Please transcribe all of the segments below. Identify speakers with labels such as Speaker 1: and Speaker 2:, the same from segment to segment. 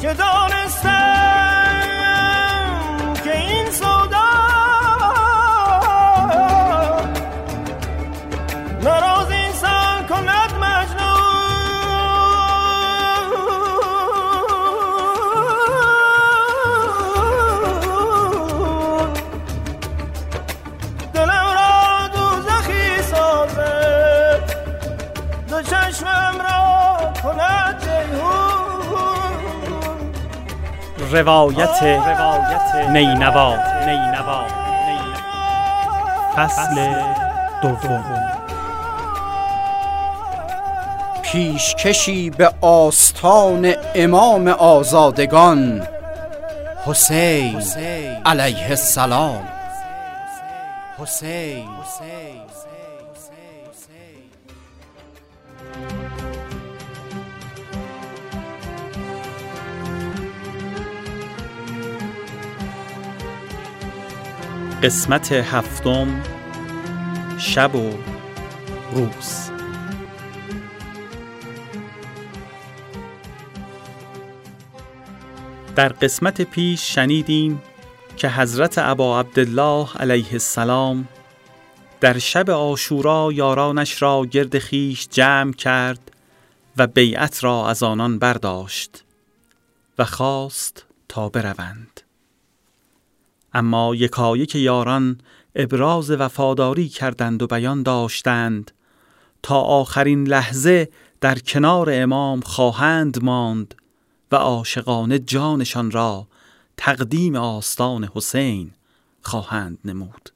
Speaker 1: که دانستم
Speaker 2: روایت نینوا. فصل دوم.
Speaker 3: پیشکشی به آستان امام آزادگان حسین علیه السلام. حسین.
Speaker 2: قسمت هفتم شب و روز. در قسمت پیش شنیدیم که حضرت ابا عبدالله علیه السلام در شب آشورا یارانش را گرد خیش جمع کرد و بیعت را از آنان برداشت و خواست تا بروند. اما یکایک یاران ابراز وفاداری کردند و بیان داشتند. تا آخرین لحظه در کنار امام خواهند ماند و عاشقانه جانشان را تقدیم آستان حسین خواهند نمود.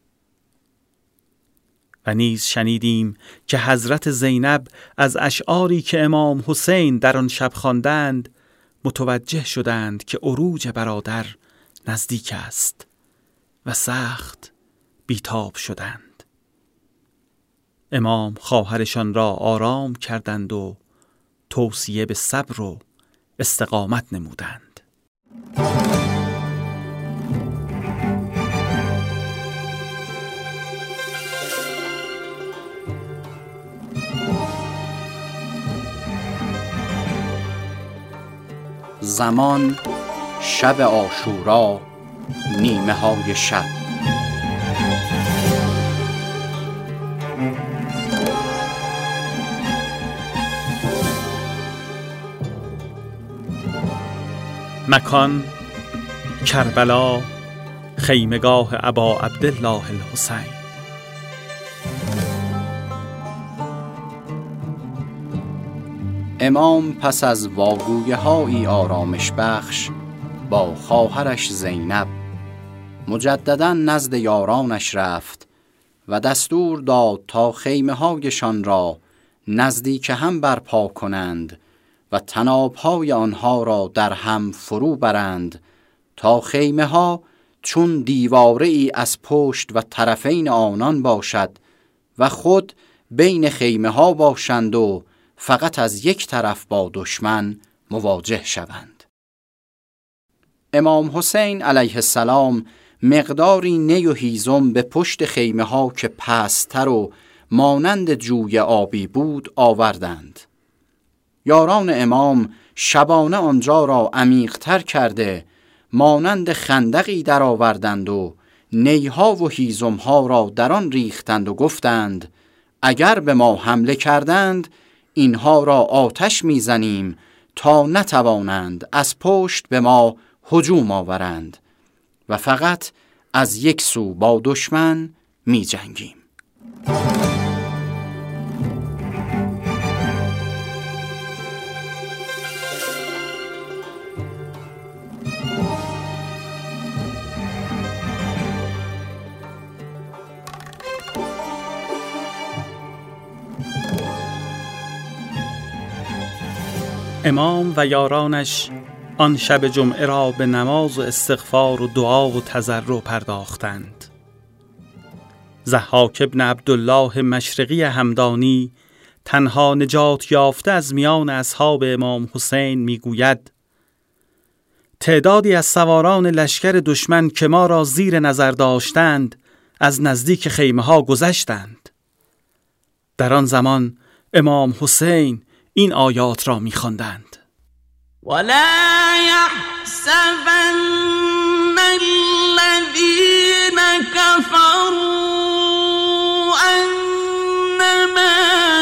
Speaker 2: و نیز شنیدیم که حضرت زینب از اشعاری که امام حسین در آن شب خواندند متوجه شدند که عروج برادر نزدیک است. و سخت بیتاب شدند. امام خواهرشان را آرام کردند و توصیه به صبر و استقامت نمودند.
Speaker 3: زمان شب آشورا نیمه های شب.
Speaker 2: مکان کربلا خیمگاه ابا عبدالله الحسین.
Speaker 3: امام پس از واگویه هایی آرامش بخش با خواهرش زینب مجددا نزد یارانش رفت و دستور داد تا خیمه هایشان را نزدیک هم برپا کنند و تنابهای آنها را در هم فرو برند تا خیمه ها چون دیواره ای از پشت و طرفین آنان باشد و خود بین خیمه ها باشند و فقط از یک طرف با دشمن مواجه شوند. امام حسین علیه السلام مقداری نی و هیزم به پشت خیمه ها که پستر و مانند جوی آبی بود آوردند. یاران امام شبانه آنجا را عمیقتر کرده مانند خندقی در آوردند و نیها و هیزمها را در آن ریختند و گفتند اگر به ما حمله کردند اینها را آتش می‌زنیم تا نتوانند از پشت به ما هجوم آورند. و فقط از یک سو با دشمن می جنگیم.
Speaker 2: امام و یارانش آن شب جمعه را به نماز و استغفار و دعا و تضرع پرداختند زحاک ابن عبدالله مشرقی همدانی تنها نجات یافته از میان اصحاب امام حسین می‌گوید تعدادی از سواران لشکر دشمن که ما را زیر نظر داشتند از نزدیک خیمه ها گذشتند در آن زمان امام حسین این آیات را می‌خواندند.
Speaker 4: ولا يحسبن الذين كفروا أنما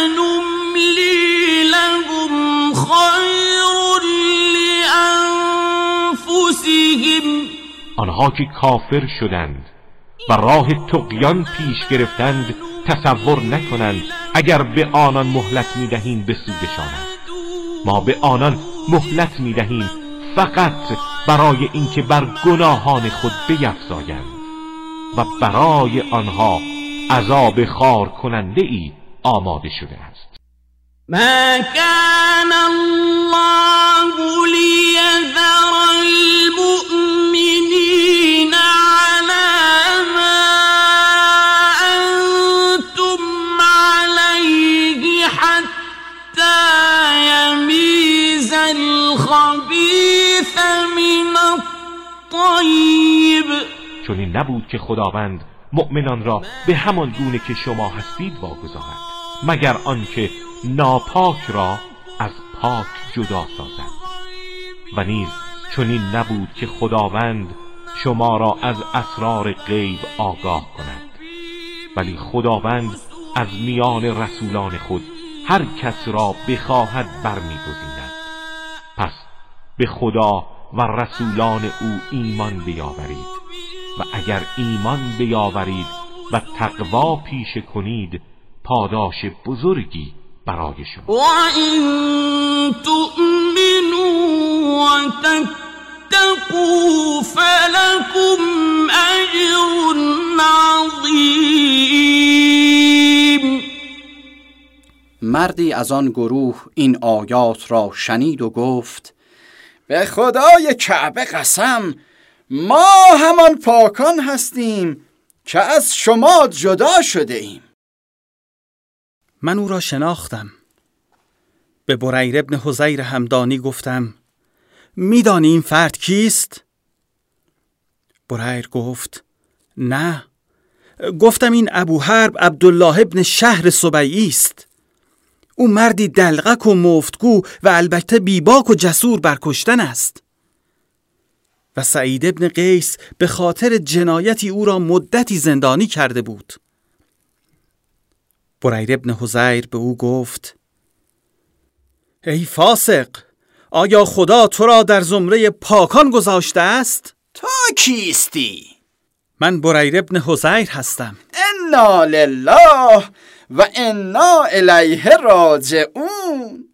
Speaker 4: نملي لهم خير لأنفسهم
Speaker 5: آنها که کافر شدند و راه تقیان پیش گرفتند تصور نکنند اگر به آنان مهلت می‌دهیم به سودشانند ما به آنان مهلت می‌دهیم فقط برای اینکه بر گناهان خود بیفزایند و برای آنها عذاب خار کننده ای آماده شده است.
Speaker 4: ما كان الله الطيب
Speaker 5: چون نبود که خداوند مؤمنان را به همان گونه که شما هستید واگذارد مگر آنکه ناپاک را از پاک جدا سازد. و نیز چنین نبود که خداوند شما را از اسرار غیب آگاه کند. ولی خداوند از میان رسولان خود هر کس را بخواهد برمیگزیند. پس به خدا و رسولان او ایمان بیاورید. و اگر ایمان بیاورید و تقوا پیش کنید پاداش بزرگی برای شما.
Speaker 4: وَإِن تُؤْمِنُوا وَتَتَّقُوا فَلَكُمْ أَجْرٌ عَظِيمٌ
Speaker 3: مردی از آن گروه این آیات را شنید و گفت به خدای کعبه قسم ما همان پاکان هستیم که از شما جدا شده ایم.
Speaker 2: من او را شناختم. به بریر ابن حزیر همدانی گفتم میدانی این فرد کیست؟ بریر گفت نه گفتم این ابو حرب عبدالله ابن شهر سبعی است. او مردی دلغک و مفتگو و البته بیباک و جسور برکشتن است و سعید ابن قیس به خاطر جنایتی او را مدتی زندانی کرده بود بریر ابن حزیر به او گفت ای فاسق آیا خدا تو را در زمره پاکان گذاشته است؟
Speaker 3: تو کیستی؟
Speaker 2: من بریر ابن حزیر هستم
Speaker 3: انا لله و انا الیه راجعون.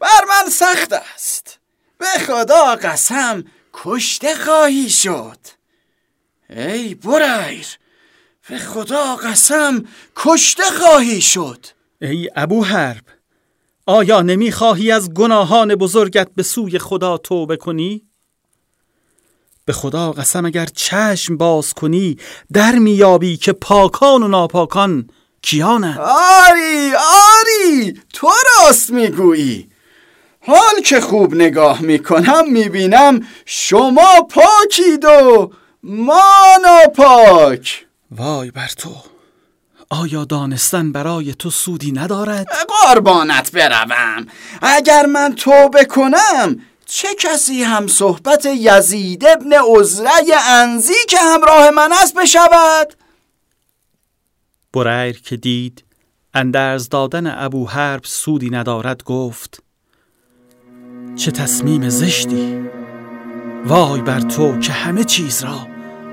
Speaker 3: بر من سخت است. به خدا قسم کشته خواهی شد. ای بریر به خدا قسم کشته خواهی شد.
Speaker 2: ای ابو حرب آیا نمی‌خواهی از گناهان بزرگت به سوی خدا توبه کنی؟ به خدا قسم اگر چشم باز کنی در میابی که پاکان و ناپاکان کیانند
Speaker 3: آری آری تو راست می‌گویی. حال که خوب نگاه می‌کنم می‌بینم شما پاکید و ما ناپاک.
Speaker 2: وای بر تو. آیا دانستن برای تو سودی ندارد؟
Speaker 3: قربانت بروم. اگر من توبه کنم چه کسی هم صحبت یزید ابن عزره انزی که همراه من است بشود؟
Speaker 2: بریر که دید اندرز دادن ابو حرب سودی ندارد گفت چه تصمیم زشتی وای بر تو که همه چیز را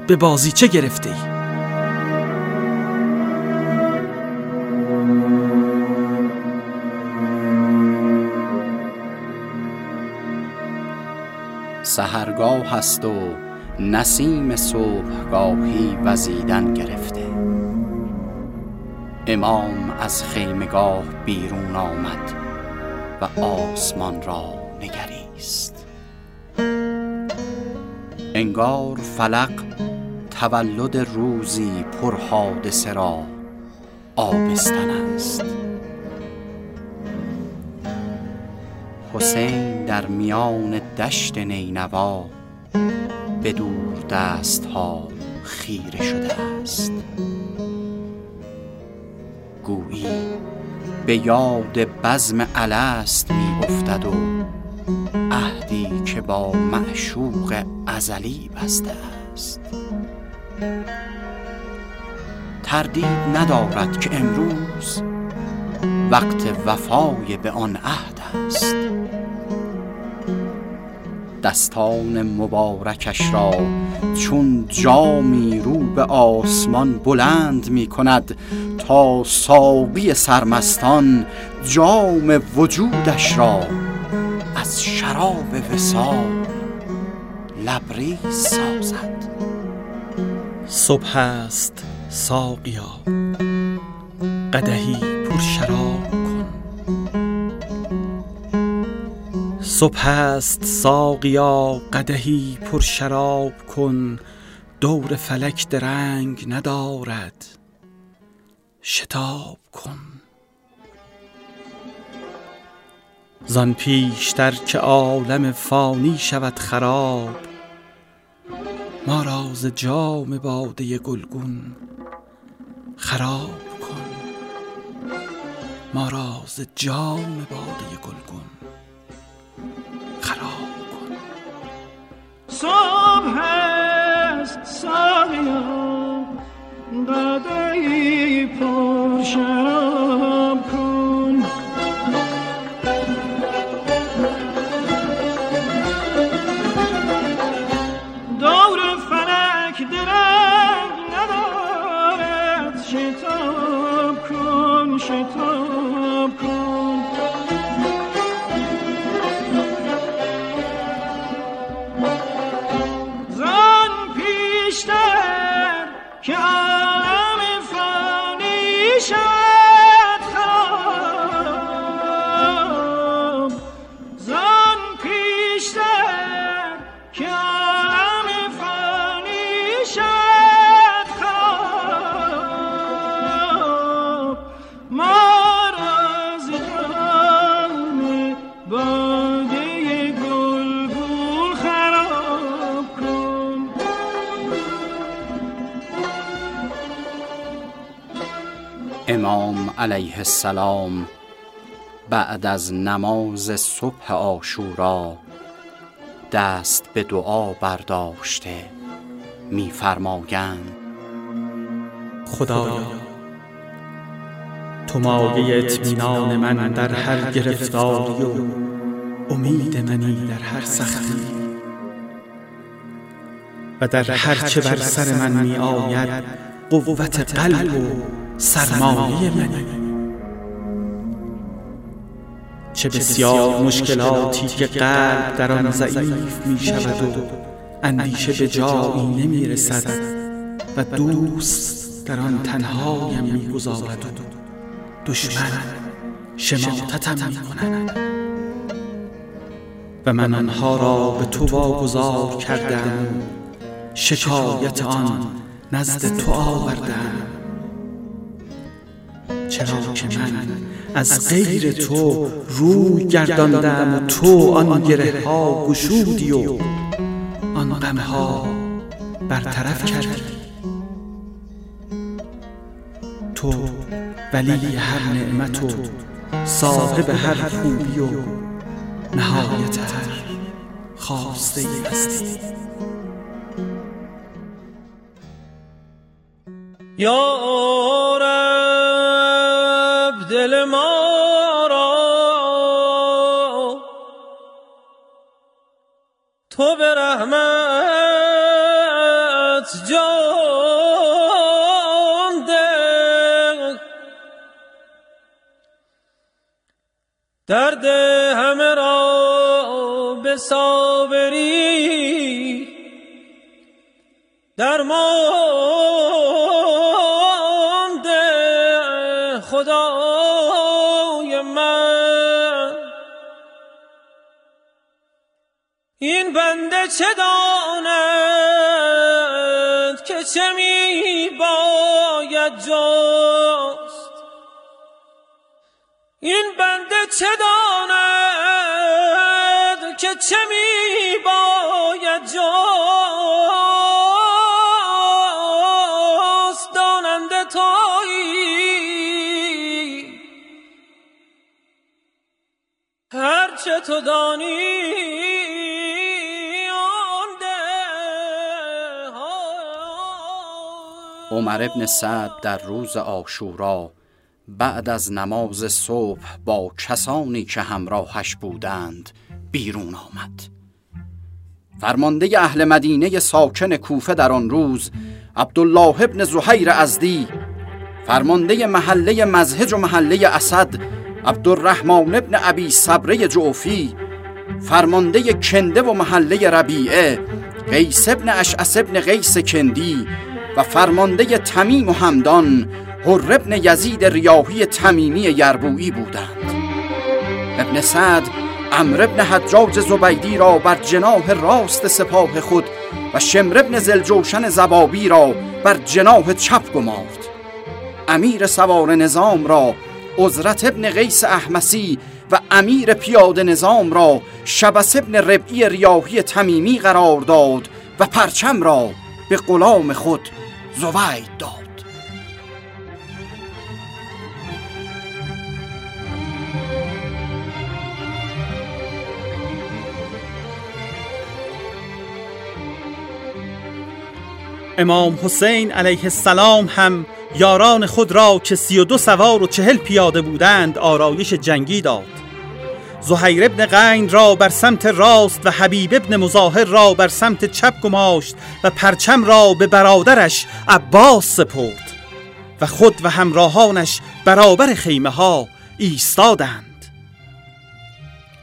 Speaker 2: به بازی چه گرفته ای؟
Speaker 3: سهرگاه است و نسیم صبحگاهی وزیدن گرفته امام از خیمگاه بیرون آمد و آسمان را نگریست. انگار فلق تولد روزی پر حادثه را آبستن است. حسین در میان دشت نینوا به دور دست ها خیره شده است. گویی. به یاد بزم الست می افتد و عهدی با معشوق ازلی بسته است. تردید ندارد که امروز وقت وفای به آن عهد است. دستان مبارکش را. چون جامی رو به آسمان بلند می کند تا ساقی سرمستان جام وجودش را از شراب وسال لبریز سازد.
Speaker 2: صبح است ساقیا قدهی پر شراب صبح است ساقیا قدهی پر شراب کن دور فلک درنگ ندارد. شتاب کن. زان پیشتر که عالم فانی شود خراب ما را جام باده گلگون خراب کن. ما را جام باده گلگون
Speaker 1: صبح است
Speaker 3: علیه السلام بعد از نماز صبح آشورا دست به دعا برداشته میفرمایند.
Speaker 2: خدایا تو مایه اطمینان من در هر گرفتاری و امید منی در هر سختی و در هر چه بر سر من می آید قوت قلب و سرمایه منی. چه بسیار مشکلاتی که قلب در آن ضعیف می شود و اندیشه به جایی نمی رسد و دوست در آن تنهایم می گذارد و دشمن شماتتم می کند و من آنها را به تو واگذار کردم. شکایت آن نزد تو آوردم. چرا که من از غیر تو روی گرداندم و تو آن گره ها گشودی و آن غم ها برطرف کردی. تو ولی هر نعمت و صاحب هر خوبی و نهایت هر خواسته هستی.
Speaker 1: یا درد همه را به صابری درمان ده خدای من. این بنده چه داند که چه می باید جست چه داند که چه می باید جاست داننده تایی هرچه تو دانی
Speaker 3: عمر ابن سعد در روز آشورا بعد از نماز صبح با کسانی که همراهش بودند بیرون آمد. فرمانده اهل مدینه ساکن کوفه در آن روز عبدالله ابن زهیر ازدی فرمانده محله مزهج و محله اسد عبدالرحمن ابن ابی صبره جوفی فرمانده کنده و محله ربیعه قیس ابن اشعس ابن قیس کندی و فرمانده تمیم و همدان هر ابن یزید ریاهی تمیمی یربویی بودند. ابن سعد امر ابن حجاج زبیدی را بر جناح راست سپاه خود و شمر ابن زلجوشن زبابی را بر جناح چپ گمارد. امیر سوار نظام را عزرت ابن قیس احمسی و امیر پیاده نظام را شبس ابن ربعی ریاهی تمیمی قرار داد و پرچم را به غلام خود زوید داد.
Speaker 2: امام حسین علیه السلام هم یاران خود را که سی و دو سوار و چهل پیاده بودند آرایش جنگی داد. زهیر ابن قین را بر سمت راست و حبیب ابن مظاهر را بر سمت چپ گماشت و پرچم را به برادرش عباس سپرد و خود و همراهانش برابر خیمه ها ایستادند.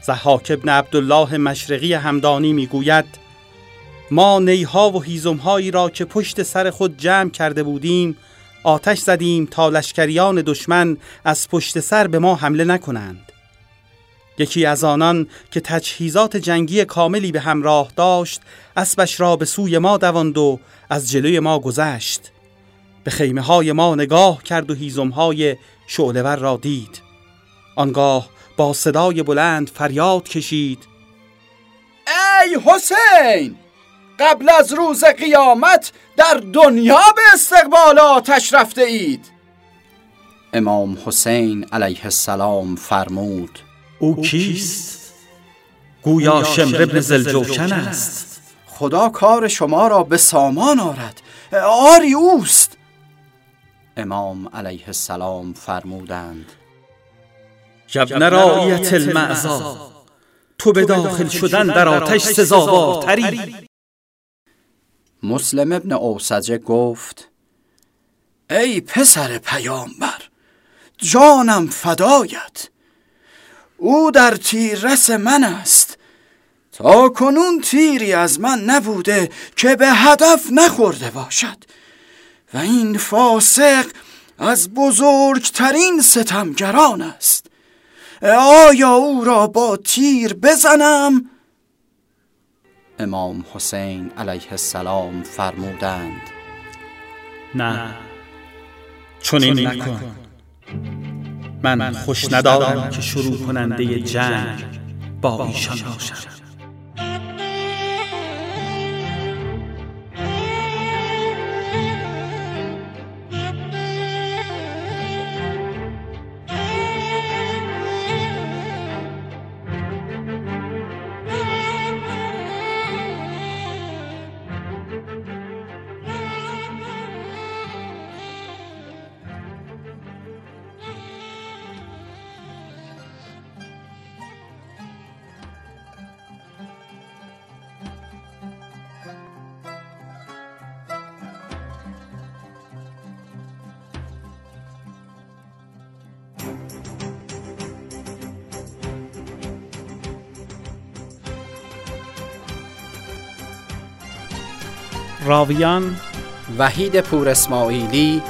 Speaker 2: زحاک ابن عبدالله مشرقی همدانی می‌گوید ما نیها و هیزمهایی را که پشت سر خود جمع کرده بودیم آتش زدیم تا لشکریان دشمن از پشت سر به ما حمله نکنند. یکی از آنان که تجهیزات جنگی کاملی به همراه داشت اسبش را به سوی ما دواند و از جلوی ما گذشت. به خیمه های ما نگاه کرد و هیزم های شعلور را دید. آنگاه با صدای بلند فریاد کشید.
Speaker 3: ای حسین! قبل از روز قیامت در دنیا به استقبال آتش رفته اید. امام حسین علیه السلام فرمود
Speaker 2: او کیست؟ گویا شمر ابن زلجوشن است.
Speaker 3: خدا کار شما را به سامان آرد. آری اوست. امام علیه السلام فرمودند
Speaker 2: یبن رایت المعزا تو به داخل شدن در آتش سزاوارتری.
Speaker 3: مسلم ابن اوسجه گفت ای پسر پیامبر جانم فدایت او در تیررس من است. تا کنون تیری از من نبوده که به هدف نخورده باشد. و این فاسق از بزرگترین ستمگران است. آیا او را با تیر بزنم؟ امام حسین علیه السلام فرمودند.
Speaker 2: نه چون این نکن. من خوش ندارم که شروع کننده جنگ با ایشان باشم. راویان
Speaker 3: وحید پور اسماعیلی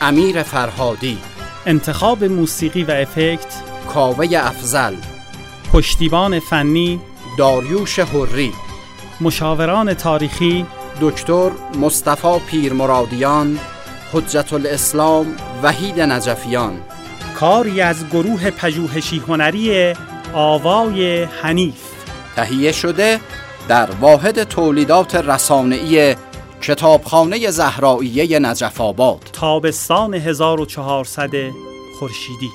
Speaker 3: امیر فرهادی.
Speaker 2: انتخاب موسیقی و افکت
Speaker 3: کاوه افزل
Speaker 2: پشتیبان فنی
Speaker 3: داریوش حری.
Speaker 2: مشاوران تاریخی
Speaker 3: دکتر مصطفی پیرمرادیان حجت الاسلام وحید نجفیان.
Speaker 2: کاری از گروه پژوهشی هنری آوای حنیف.
Speaker 3: تهیه شده در واحد تولیدات رسانه‌ای کتابخانه زهراییه نجف آباد.
Speaker 2: تابستان 1400 خورشیدی.